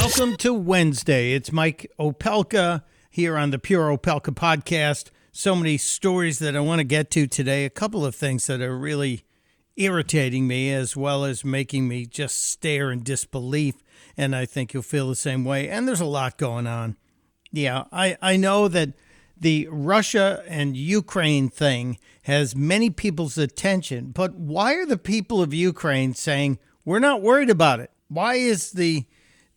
Welcome to Wednesday. It's Mike Opelka here on the Pure Opelka podcast. So many stories that I want to get to today. A couple of things that are really irritating me as well as making me just stare in disbelief. And I think you'll feel the same way. And there's a lot going on. Yeah, I, I know that the Russia and Ukraine thing has many people's attention, but why are the people of Ukraine saying, we're not worried about it? Why is the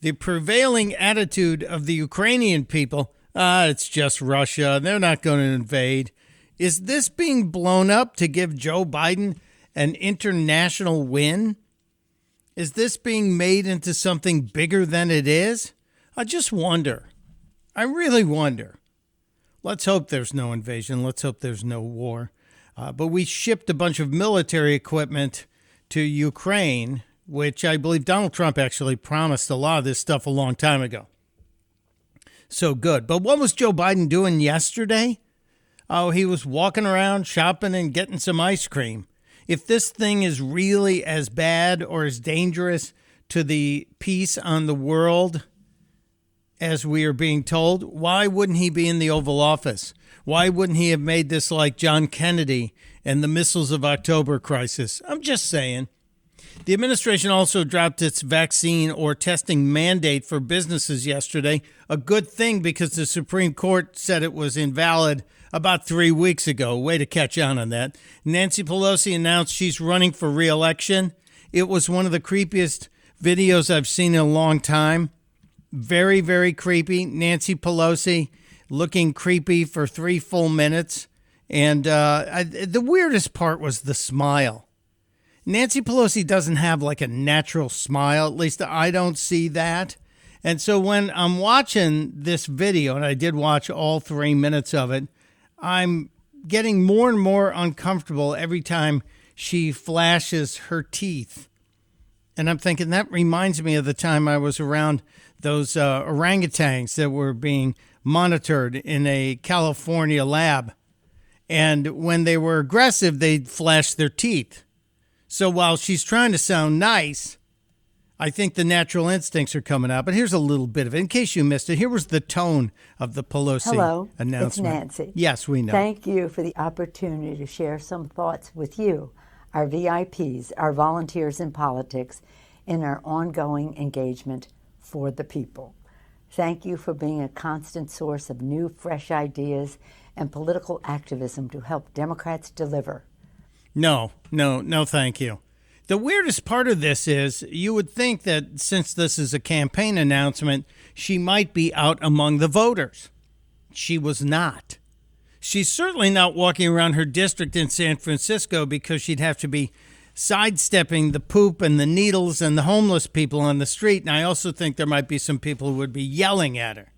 the prevailing attitude of the Ukrainian people, ah, it's just Russia, they're not going to invade? Is this being blown up to give Joe Biden an international win? Is this being made into something bigger than it is? I just wonder. I really wonder. Let's hope there's no invasion. Let's hope there's no war. Uh, but we shipped a bunch of military equipment to Ukraine which I believe Donald Trump actually promised a lot of this stuff a long time ago. So good. But what was Joe Biden doing yesterday? Oh, he was walking around shopping and getting some ice cream. If this thing is really as bad or as dangerous to the peace on the world as we are being told, why wouldn't he be in the Oval Office? Why wouldn't he have made this like John Kennedy and the missiles of October crisis? I'm just saying. The administration also dropped its vaccine or testing mandate for businesses yesterday. A good thing because the Supreme Court said it was invalid about three weeks ago. Way to catch on on that. Nancy Pelosi announced she's running for reelection. It was one of the creepiest videos I've seen in a long time. Very, very creepy. Nancy Pelosi looking creepy for three full minutes. And uh, I, the weirdest part was the smile. Nancy Pelosi doesn't have like a natural smile. At least I don't see that. And so when I'm watching this video, and I did watch all three minutes of it, I'm getting more and more uncomfortable every time she flashes her teeth. And I'm thinking that reminds me of the time I was around those uh, orangutans that were being monitored in a California lab. And when they were aggressive, they'd flash their teeth. So while she's trying to sound nice, I think the natural instincts are coming out. But here's a little bit of it. In case you missed it, here was the tone of the Pelosi Hello, announcement. It's Nancy. Yes, we know. Thank you for the opportunity to share some thoughts with you, our VIPs, our volunteers in politics, in our ongoing engagement for the people. Thank you for being a constant source of new, fresh ideas and political activism to help Democrats deliver no, no, no, thank you. The weirdest part of this is you would think that since this is a campaign announcement, she might be out among the voters. She was not. She's certainly not walking around her district in San Francisco because she'd have to be sidestepping the poop and the needles and the homeless people on the street. And I also think there might be some people who would be yelling at her.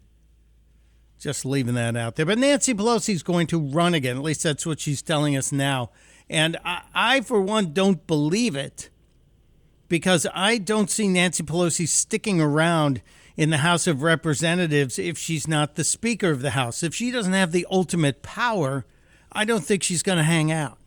Just leaving that out there. But Nancy Pelosi's going to run again. At least that's what she's telling us now. And I, I, for one, don't believe it because I don't see Nancy Pelosi sticking around in the House of Representatives if she's not the Speaker of the House. If she doesn't have the ultimate power, I don't think she's going to hang out.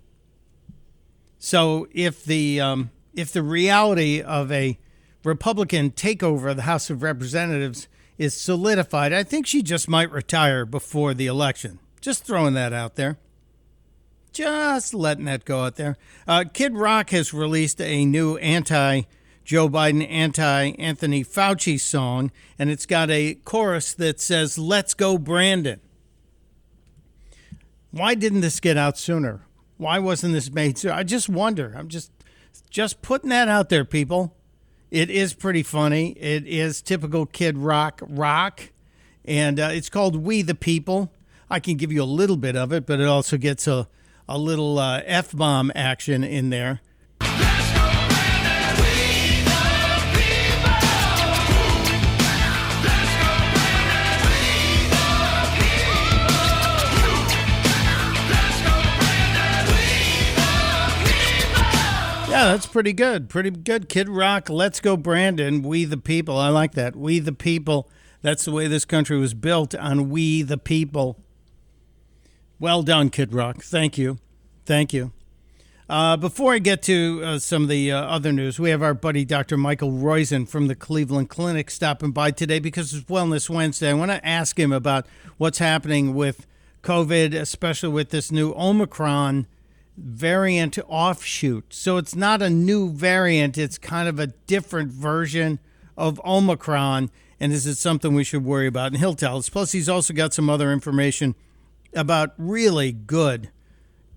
So if the um, if the reality of a Republican takeover of the House of Representatives is solidified, I think she just might retire before the election. Just throwing that out there. Just letting that go out there. Uh, Kid Rock has released a new anti Joe Biden, anti Anthony Fauci song, and it's got a chorus that says, Let's go, Brandon. Why didn't this get out sooner? Why wasn't this made sooner? I just wonder. I'm just just putting that out there, people. It is pretty funny. It is typical Kid Rock rock, and uh, it's called We the People. I can give you a little bit of it, but it also gets a a little uh, f bomb action in there. Yeah, that's pretty good. Pretty good. Kid Rock, Let's Go Brandon, We the People. I like that. We the People. That's the way this country was built on We the People. Well done, Kid Rock. Thank you. Thank you. Uh, before I get to uh, some of the uh, other news, we have our buddy Dr. Michael Roizen from the Cleveland Clinic stopping by today because it's Wellness Wednesday. I want to ask him about what's happening with COVID, especially with this new Omicron variant offshoot. So it's not a new variant, it's kind of a different version of Omicron. And is it something we should worry about? And he'll tell us. Plus, he's also got some other information about really good,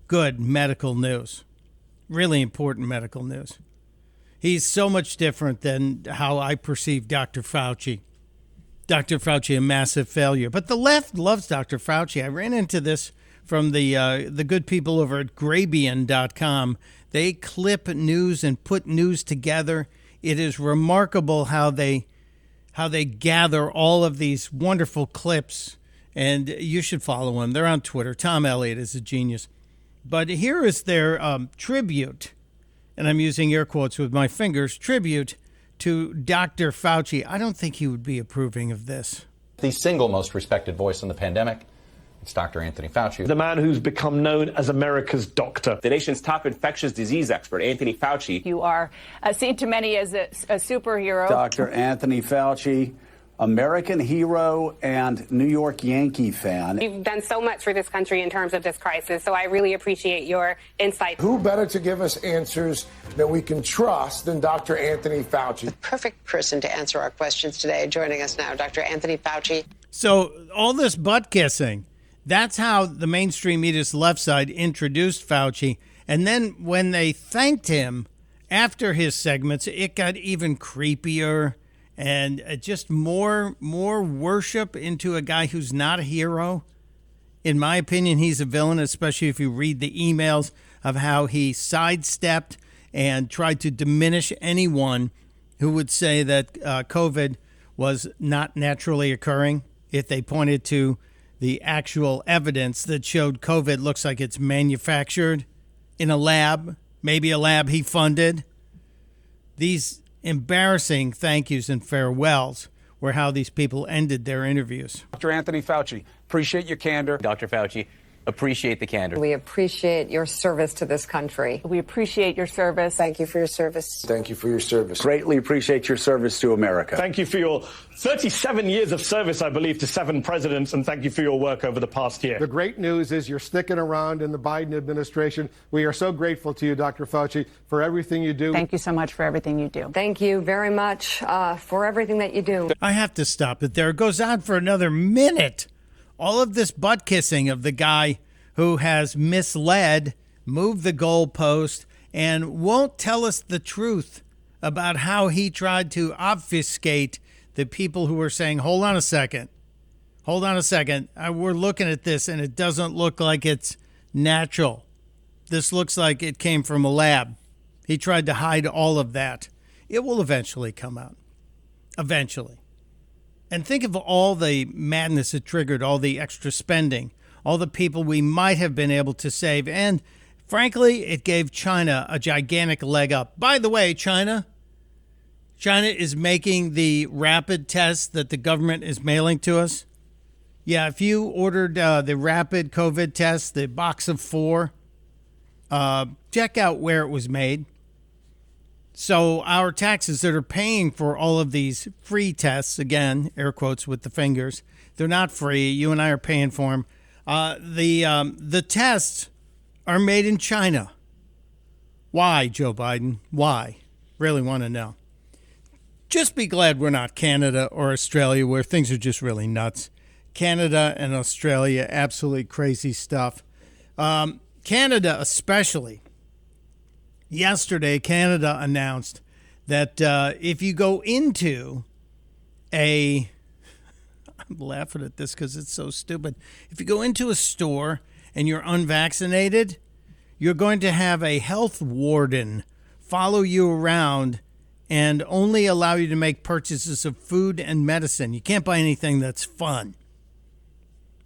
good medical news really important medical news. He's so much different than how I perceive Dr. Fauci. Dr. Fauci, a massive failure. But the left loves Dr. Fauci. I ran into this from the uh, the good people over at Grabien.com. They clip news and put news together. It is remarkable how they how they gather all of these wonderful clips. And you should follow them. They're on Twitter. Tom Elliott is a genius. But here is their um, tribute, and I'm using air quotes with my fingers tribute to Dr. Fauci. I don't think he would be approving of this. The single most respected voice in the pandemic. It's Dr. Anthony Fauci. The man who's become known as America's doctor. The nation's top infectious disease expert, Anthony Fauci. You are uh, seen to many as a, a superhero. Dr. Anthony Fauci American hero and New York Yankee fan. You've done so much for this country in terms of this crisis, so I really appreciate your insight. Who better to give us answers that we can trust than Dr. Anthony Fauci? The perfect person to answer our questions today. Joining us now, Dr. Anthony Fauci. So, all this butt kissing, that's how the mainstream media's left side introduced Fauci. And then when they thanked him after his segments, it got even creepier and uh, just more more worship into a guy who's not a hero. In my opinion, he's a villain, especially if you read the emails of how he sidestepped and tried to diminish anyone who would say that uh, COVID was not naturally occurring. If they pointed to the actual evidence that showed COVID looks like it's manufactured in a lab, maybe a lab he funded. These embarrassing thank yous and farewells were how these people ended their interviews. Dr. Anthony Fauci, appreciate your candor. Dr. Fauci, appreciate the candor. We appreciate your service to this country. We appreciate your service. Thank you for your service. Thank you for your service. Greatly appreciate your service to America. Thank you for your 37 years of service, I believe, to seven presidents, and thank you for your work over the past year. The great news is you're sticking around in the Biden administration. We are so grateful to you, Dr. Fauci, for everything you do. Thank you so much for everything you do. Thank you very much uh, for everything that you do. I have to stop it there. It goes on for another minute. All of this butt kissing of the guy who has misled, moved the goalpost, and won't tell us the truth about how he tried to obfuscate the people who were saying, hold on a second, hold on a second. We're looking at this and it doesn't look like it's natural. This looks like it came from a lab. He tried to hide all of that. It will eventually come out. Eventually. And think of all the madness it triggered, all the extra spending, all the people we might have been able to save. And frankly, it gave China a gigantic leg up. By the way, China, China is making the rapid tests that the government is mailing to us. Yeah, if you ordered uh, the rapid COVID test, the box of four, uh, check out where it was made. So our taxes that are paying for all of these free tests, again, air quotes with the fingers, they're not free. You and I are paying for them. Uh, the um, the tests are made in China. Why, Joe Biden? Why? Really want to know just be glad we're not Canada or Australia where things are just really nuts. Canada and Australia, absolutely crazy stuff. Um, Canada, especially. Yesterday, Canada announced that uh, if you go into a, I'm laughing at this because it's so stupid. If you go into a store and you're unvaccinated, you're going to have a health warden follow you around and only allow you to make purchases of food and medicine. You can't buy anything that's fun.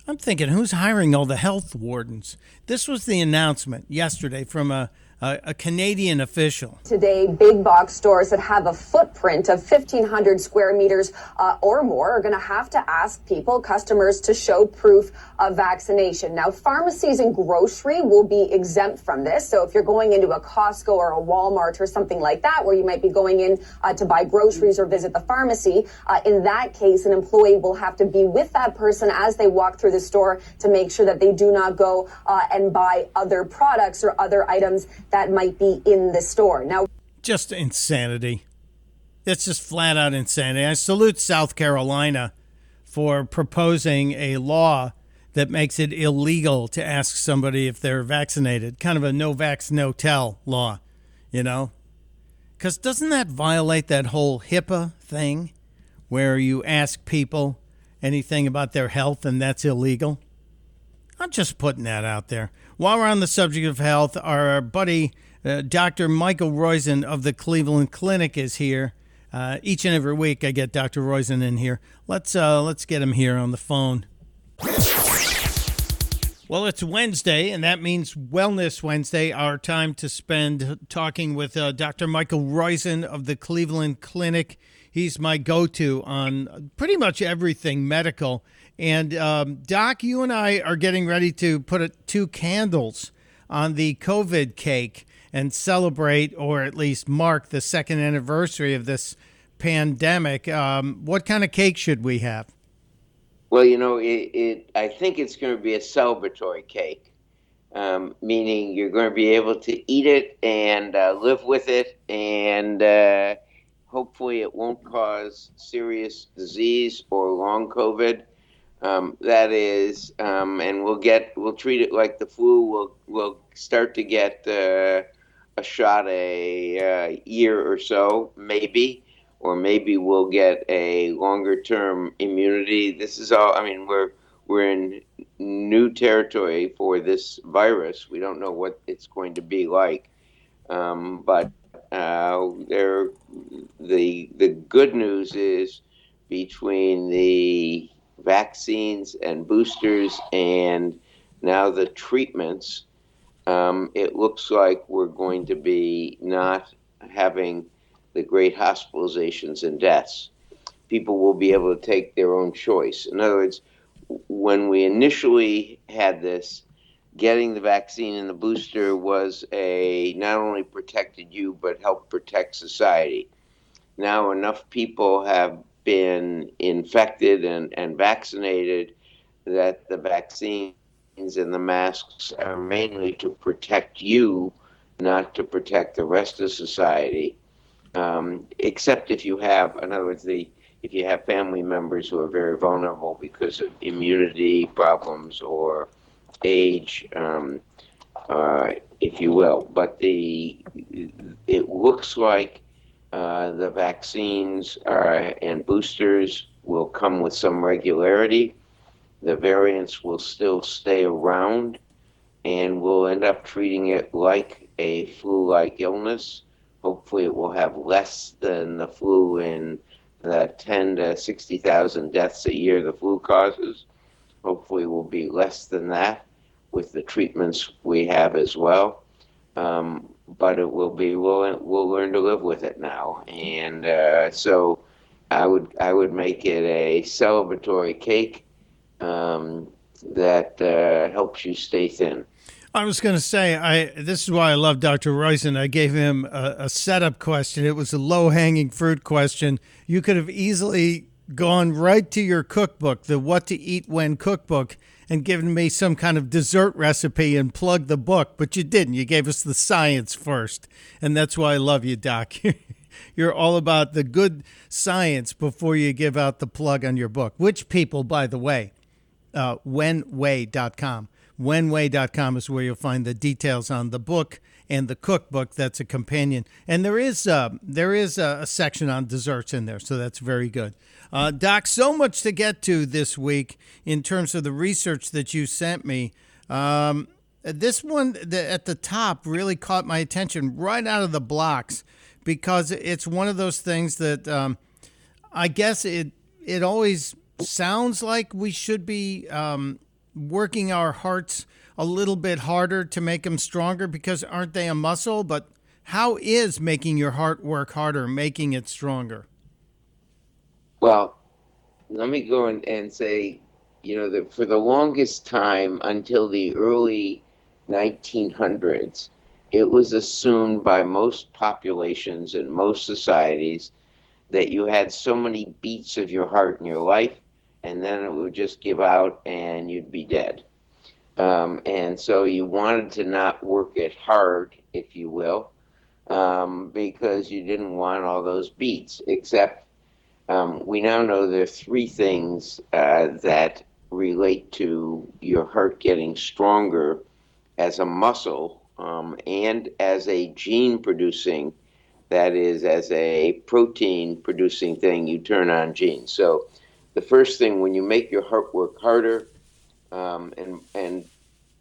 I'm thinking, who's hiring all the health wardens? This was the announcement yesterday from a, a Canadian official. Today, big box stores that have a footprint of 1,500 square meters uh, or more are going to have to ask people, customers, to show proof of vaccination. Now, pharmacies and grocery will be exempt from this. So if you're going into a Costco or a Walmart or something like that, where you might be going in uh, to buy groceries or visit the pharmacy, uh, in that case, an employee will have to be with that person as they walk through the store to make sure that they do not go uh, and buy other products or other items that might be in the store. Now, just insanity. It's just flat out insanity. I salute South Carolina for proposing a law that makes it illegal to ask somebody if they're vaccinated, kind of a no vax, no tell law, you know? Because doesn't that violate that whole HIPAA thing where you ask people anything about their health and that's illegal? I'm just putting that out there. While we're on the subject of health, our buddy uh, Dr. Michael Roizen of the Cleveland Clinic is here. Uh, each and every week, I get Dr. Roizen in here. Let's uh, let's get him here on the phone. Well, it's Wednesday, and that means Wellness Wednesday, our time to spend talking with uh, Dr. Michael Roizen of the Cleveland Clinic. He's my go to on pretty much everything medical. And um, Doc, you and I are getting ready to put a, two candles on the COVID cake and celebrate, or at least mark, the second anniversary of this pandemic. Um, what kind of cake should we have? Well, you know, it, it I think it's going to be a celebratory cake, um, meaning you're going to be able to eat it and uh, live with it, and uh, hopefully it won't cause serious disease or long COVID. Um, that is, um, and we'll get we'll treat it like the flu. We'll we'll start to get uh, a shot a uh, year or so, maybe, or maybe we'll get a longer term immunity. This is all. I mean, we're we're in new territory for this virus. We don't know what it's going to be like, um, but uh, there, the the good news is between the vaccines and boosters and now the treatments, um, it looks like we're going to be not having the great hospitalizations and deaths. People will be able to take their own choice. In other words, when we initially had this, getting the vaccine and the booster was a not only protected you but helped protect society. Now enough people have been infected and, and vaccinated that the vaccines and the masks are mainly to protect you, not to protect the rest of society. Um, except if you have, in other words, the if you have family members who are very vulnerable because of immunity problems or age, um, uh, if you will. But the it looks like uh, the vaccines are, and boosters will come with some regularity. The variants will still stay around, and we'll end up treating it like a flu like illness. Hopefully, it will have less than the flu in the 10 to 60,000 deaths a year the flu causes. Hopefully, will be less than that with the treatments we have as well. Um, but it will be we'll we'll learn to live with it now, and uh, so I would I would make it a celebratory cake um, that uh, helps you stay thin. I was going to say, I this is why I love Dr. Roizen. I gave him a, a setup question. It was a low hanging fruit question. You could have easily gone right to your cookbook, the What to Eat When cookbook, and given me some kind of dessert recipe and plugged the book, but you didn't. You gave us the science first. And that's why I love you, Doc. You're all about the good science before you give out the plug on your book, which people, by the way, uh, whenway.com. Wenway.com is where you'll find the details on the book and the cookbook that's a companion. And there is uh, there is a, a, section on desserts in there, so that's very good. Uh, Doc, so much to get to this week in terms of the research that you sent me. Um, this one at the top really caught my attention right out of the blocks because it's one of those things that um, I guess it it always sounds like we should be um, working our hearts a little bit harder to make them stronger because aren't they a muscle? But how is making your heart work harder making it stronger? Well, let me go and, and say, you know, that for the longest time until the early 1900s, it was assumed by most populations and most societies that you had so many beats of your heart in your life, and then it would just give out and you'd be dead. Um, and so you wanted to not work it hard, if you will, um, because you didn't want all those beats. Except um, we now know there are three things uh, that relate to your heart getting stronger as a muscle um, and as a gene producing, that is, as a protein producing thing, you turn on genes. So the first thing when you make your heart work harder, um, and and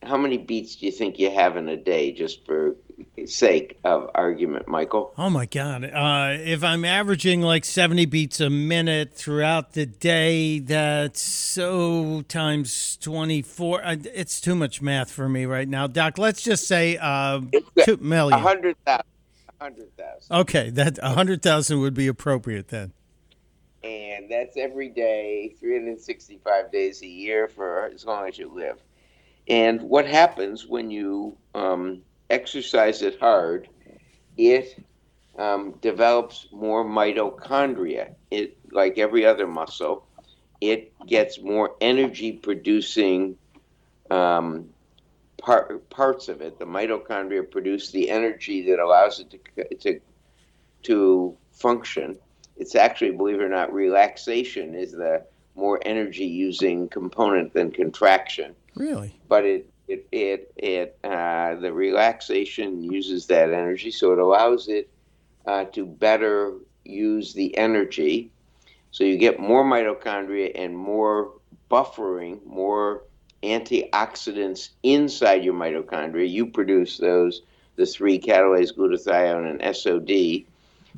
how many beats do you think you have in a day, just for sake of argument, Michael? Oh my God! Uh, if I'm averaging like 70 beats a minute throughout the day, that's so times 24. It's too much math for me right now, Doc. Let's just say uh, two million. A hundred thousand. A hundred thousand. Okay, that a hundred thousand would be appropriate then. And that's every day, 365 days a year for as long as you live. And what happens when you um, exercise it hard? It um, develops more mitochondria. It, like every other muscle, it gets more energy producing um, part, parts of it. The mitochondria produce the energy that allows it to, to, to function. It's actually, believe it or not, relaxation is the more energy using component than contraction. Really? But it it it it uh, the relaxation uses that energy, so it allows it uh, to better use the energy. So you get more mitochondria and more buffering, more antioxidants inside your mitochondria. You produce those, the three catalase glutathione and SOD,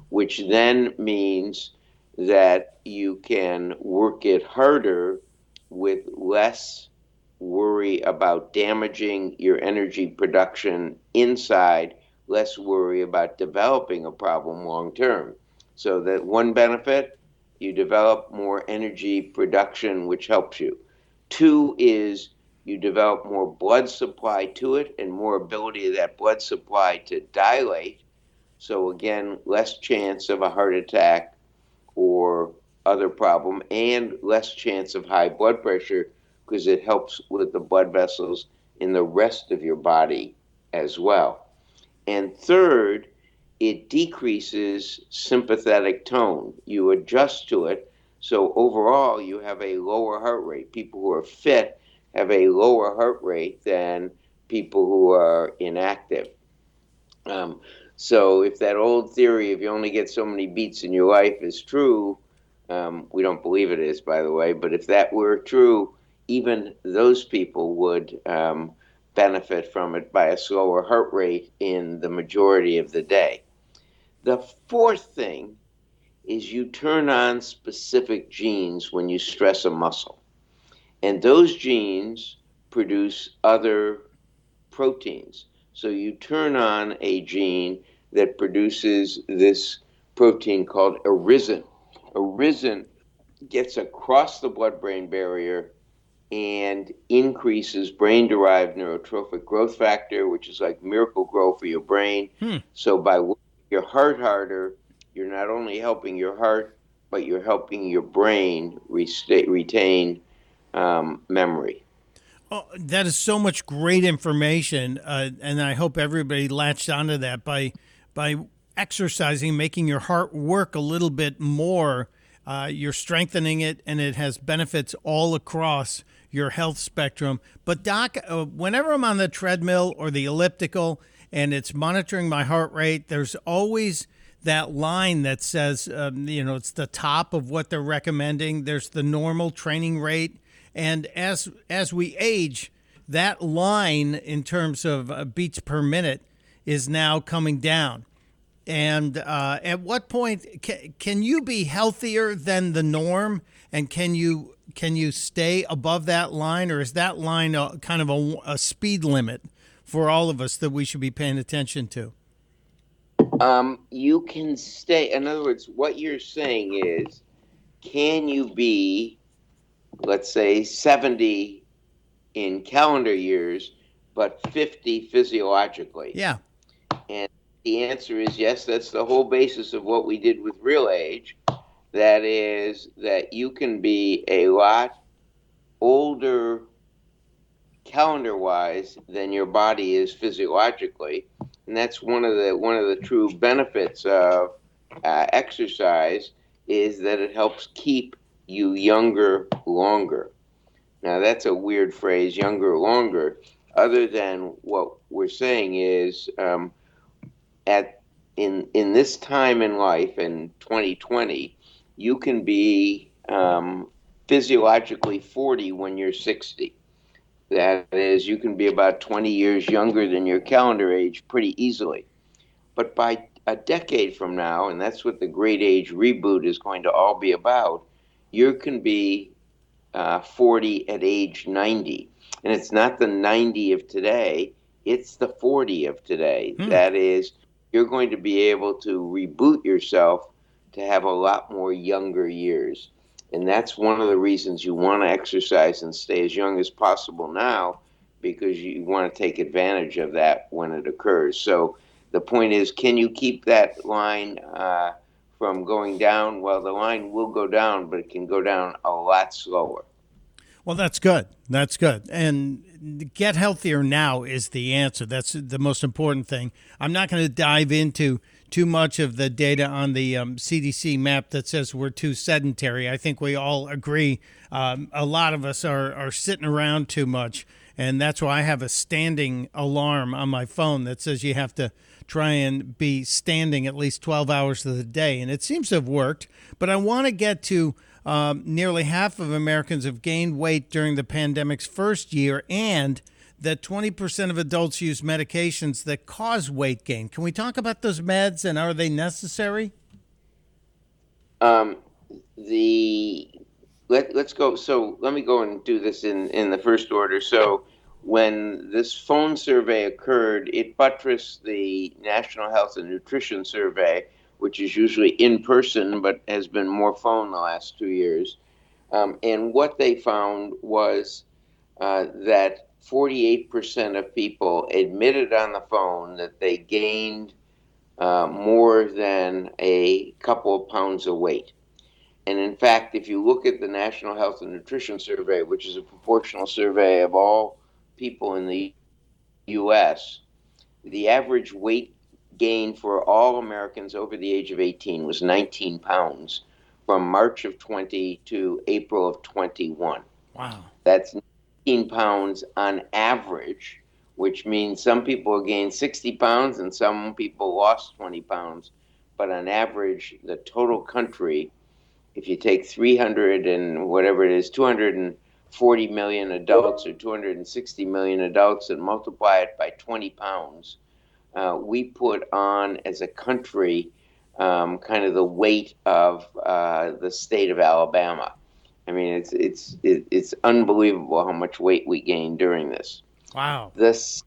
which then means that you can work it harder with less worry about damaging your energy production inside, less worry about developing a problem long term. So, that one benefit, you develop more energy production, which helps you. Two is you develop more blood supply to it and more ability of that blood supply to dilate. So, again, less chance of a heart attack or other problem and less chance of high blood pressure because it helps with the blood vessels in the rest of your body as well. And third, it decreases sympathetic tone. You adjust to it. So overall, you have a lower heart rate. People who are fit have a lower heart rate than people who are inactive. Um, so if that old theory, if you only get so many beats in your life, is true, um, we don't believe it is, by the way, but if that were true, even those people would um, benefit from it by a slower heart rate in the majority of the day. The fourth thing is you turn on specific genes when you stress a muscle. And those genes produce other proteins. So you turn on a gene that produces this protein called irisin. Irisin gets across the blood brain barrier and increases brain derived neurotrophic growth factor, which is like miracle grow for your brain. Hmm. So by working your heart harder, you're not only helping your heart, but you're helping your brain resta- retain um, memory. Oh, that is so much great information, uh, and I hope everybody latched onto that by by exercising, making your heart work a little bit more. Uh, you're strengthening it, and it has benefits all across your health spectrum. But doc, uh, whenever I'm on the treadmill or the elliptical, and it's monitoring my heart rate, there's always that line that says, um, you know, it's the top of what they're recommending. There's the normal training rate, and as as we age, that line in terms of uh, beats per minute is now coming down. And uh, at what point can, can you be healthier than the norm? And can you can you stay above that line, or is that line a, kind of a, a speed limit for all of us that we should be paying attention to? Um, you can stay. In other words, what you're saying is, can you be, let's say, 70 in calendar years, but 50 physiologically? Yeah. And the answer is yes. That's the whole basis of what we did with RealAge. That is, that you can be a lot older calendar wise than your body is physiologically and that's one of the one of the true benefits of uh, exercise is that it helps keep you younger longer now that's a weird phrase younger longer other than what we're saying is um, at in in this time in life in 2020 you can be um, physiologically 40 when you're 60 that is, you can be about 20 years younger than your calendar age pretty easily. But by a decade from now, and that's what the Great Age Reboot is going to all be about, you can be uh, 40 at age 90. And it's not the 90 of today, it's the 40 of today. Hmm. That is, you're going to be able to reboot yourself to have a lot more younger years. And that's one of the reasons you want to exercise and stay as young as possible now because you want to take advantage of that when it occurs. So the point is, can you keep that line uh, from going down? Well, the line will go down, but it can go down a lot slower. Well, that's good. That's good. And get healthier now is the answer. That's the most important thing. I'm not going to dive into too much of the data on the um, CDC map that says we're too sedentary. I think we all agree. Um, a lot of us are, are sitting around too much. And that's why I have a standing alarm on my phone that says you have to try and be standing at least 12 hours of the day. And it seems to have worked. But I want to get to um, nearly half of Americans have gained weight during the pandemic's first year and that 20% of adults use medications that cause weight gain. Can we talk about those meds and are they necessary? Um, the let, let's go. So let me go and do this in, in the first order. So when this phone survey occurred, it buttressed the National Health and Nutrition Survey, which is usually in person but has been more phone the last two years. Um, and what they found was uh, that 48% of people admitted on the phone that they gained uh, more than a couple of pounds of weight. And in fact, if you look at the National Health and Nutrition Survey, which is a proportional survey of all people in the U.S., the average weight gain for all Americans over the age of 18 was 19 pounds from March of 20 to April of 21. Wow. That's 19 pounds on average, which means some people gained 60 pounds and some people lost 20 pounds. But on average, the total country, if you take 300 and whatever it is, 240 million adults or 260 million adults and multiply it by 20 pounds, uh, we put on as a country um, kind of the weight of uh, the state of Alabama. I mean, it's it's it's unbelievable how much weight we gained during this. Wow. This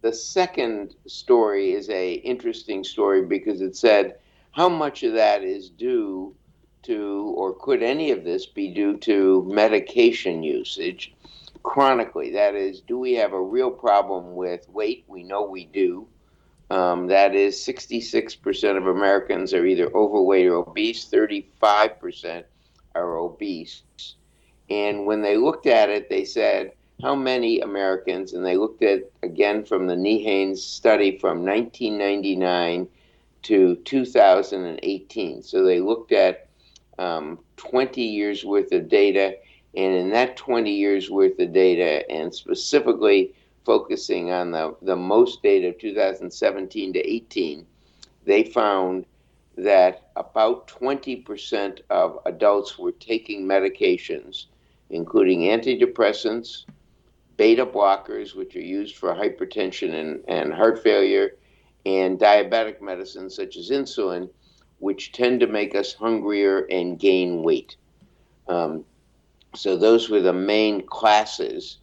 the second story is a interesting story because it said how much of that is due to, or could any of this be due to medication usage chronically? That is, do we have a real problem with weight? We know we do. Um, that is, 66% of Americans are either overweight or obese, 35% are obese. And when they looked at it, they said, how many Americans, and they looked at again from the NHANES study from 1999 to 2018. So they looked at um, 20 years worth of data, and in that 20 years worth of data, and specifically focusing on the, the most data of 2017 to 18, they found that about 20% of adults were taking medications, including antidepressants, beta blockers, which are used for hypertension and, and heart failure, and diabetic medicines such as insulin, which tend to make us hungrier and gain weight. Um, so those were the main classes.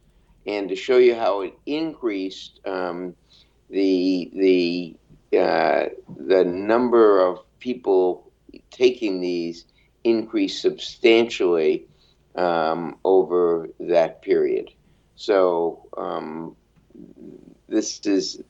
And to show you how it increased um, the the uh, the number of people taking these increased substantially um, over that period. So um, this is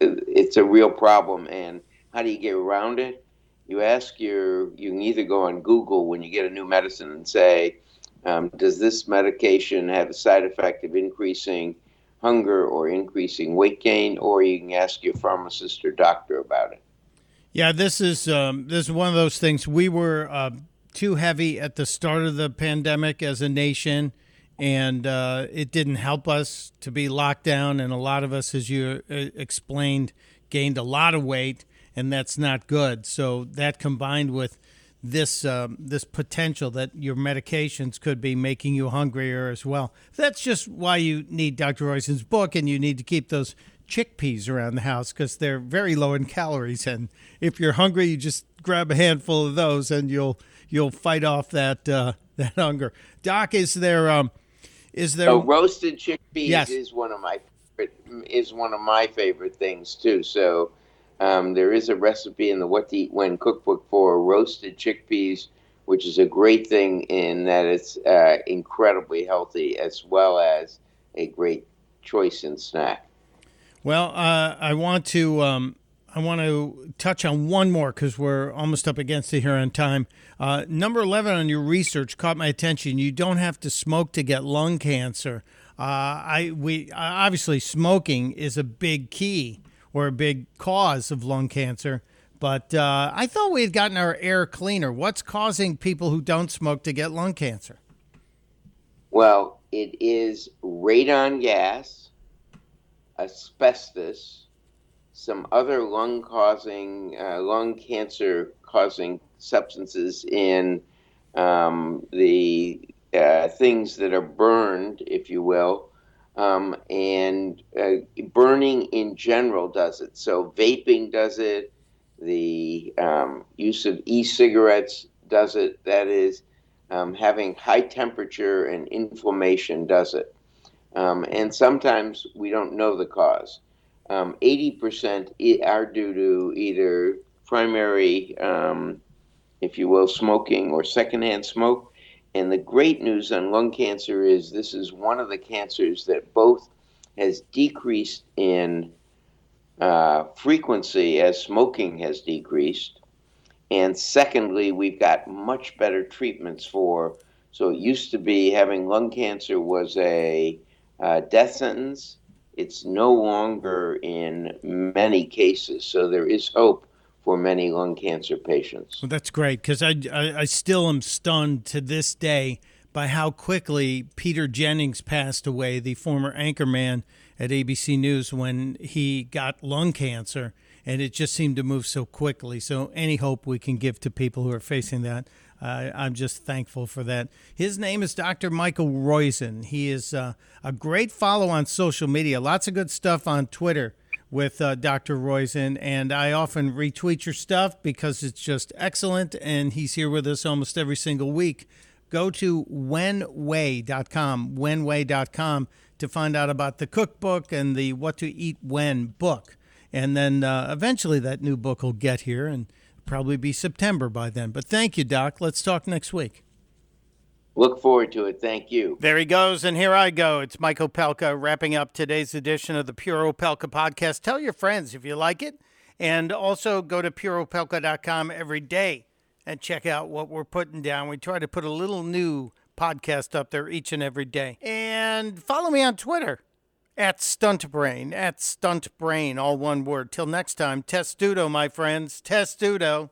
it's a real problem. And how do you get around it? You ask your you can either go on Google when you get a new medicine and say, um, does this medication have a side effect of increasing hunger or increasing weight gain, or you can ask your pharmacist or doctor about it. Yeah, this is um, this is one of those things. We were uh, too heavy at the start of the pandemic as a nation, and uh, it didn't help us to be locked down. And a lot of us, as you uh, explained, gained a lot of weight, and that's not good. So that combined with this um, this potential that your medications could be making you hungrier as well. That's just why you need Dr. Roizen's book, and you need to keep those chickpeas around the house because they're very low in calories. And if you're hungry, you just grab a handful of those, and you'll you'll fight off that uh, that hunger. Doc, is there um, is there so roasted chickpeas yes. is one of my is one of my favorite things too. So um, there is a recipe in the What to Eat When cookbook for roasted chickpeas, which is a great thing in that it's uh, incredibly healthy as well as a great choice in snack. Well, uh, I want to um, I want to touch on one more because we're almost up against it here on time. Uh, number eleven on your research caught my attention. You don't have to smoke to get lung cancer. Uh, I we obviously smoking is a big key or a big cause of lung cancer. But uh, I thought we had gotten our air cleaner. What's causing people who don't smoke to get lung cancer? Well, it is radon gas, asbestos, some other lung causing, uh, lung cancer causing substances in um, the uh, things that are burned, if you will, um, and uh, burning in general does it. So vaping does it. The um, use of e-cigarettes does it. That is, um, having high temperature and inflammation does it. Um, and sometimes we don't know the cause. 80% um, are due to either primary, um, if you will, smoking or secondhand smoke, and the great news on lung cancer is this is one of the cancers that both has decreased in uh, frequency as smoking has decreased. And secondly, we've got much better treatments for. So it used to be having lung cancer was a uh, death sentence. It's no longer in many cases. So there is hope for many lung cancer patients. Well, that's great because I, I, I still am stunned to this day by how quickly Peter Jennings passed away, the former anchorman at ABC News, when he got lung cancer. And it just seemed to move so quickly. So, any hope we can give to people who are facing that, uh, I'm just thankful for that. His name is Dr. Michael Roizen. He is uh, a great follow on social media, lots of good stuff on Twitter with uh, Dr. Roizen, and I often retweet your stuff because it's just excellent. And he's here with us almost every single week. Go to whenway.com, whenway.com to find out about the cookbook and the What to Eat When book. And then uh, eventually that new book will get here and probably be September by then. But thank you, Doc. Let's talk next week. Look forward to it. Thank you. There he goes, and here I go. It's Mike Opelka wrapping up today's edition of the Pure Opelka podcast. Tell your friends if you like it, and also go to pureopelka.com every day and check out what we're putting down. We try to put a little new podcast up there each and every day. And follow me on Twitter at Stuntbrain, at Stuntbrain, all one word. Till next time, testudo, my friends, testudo.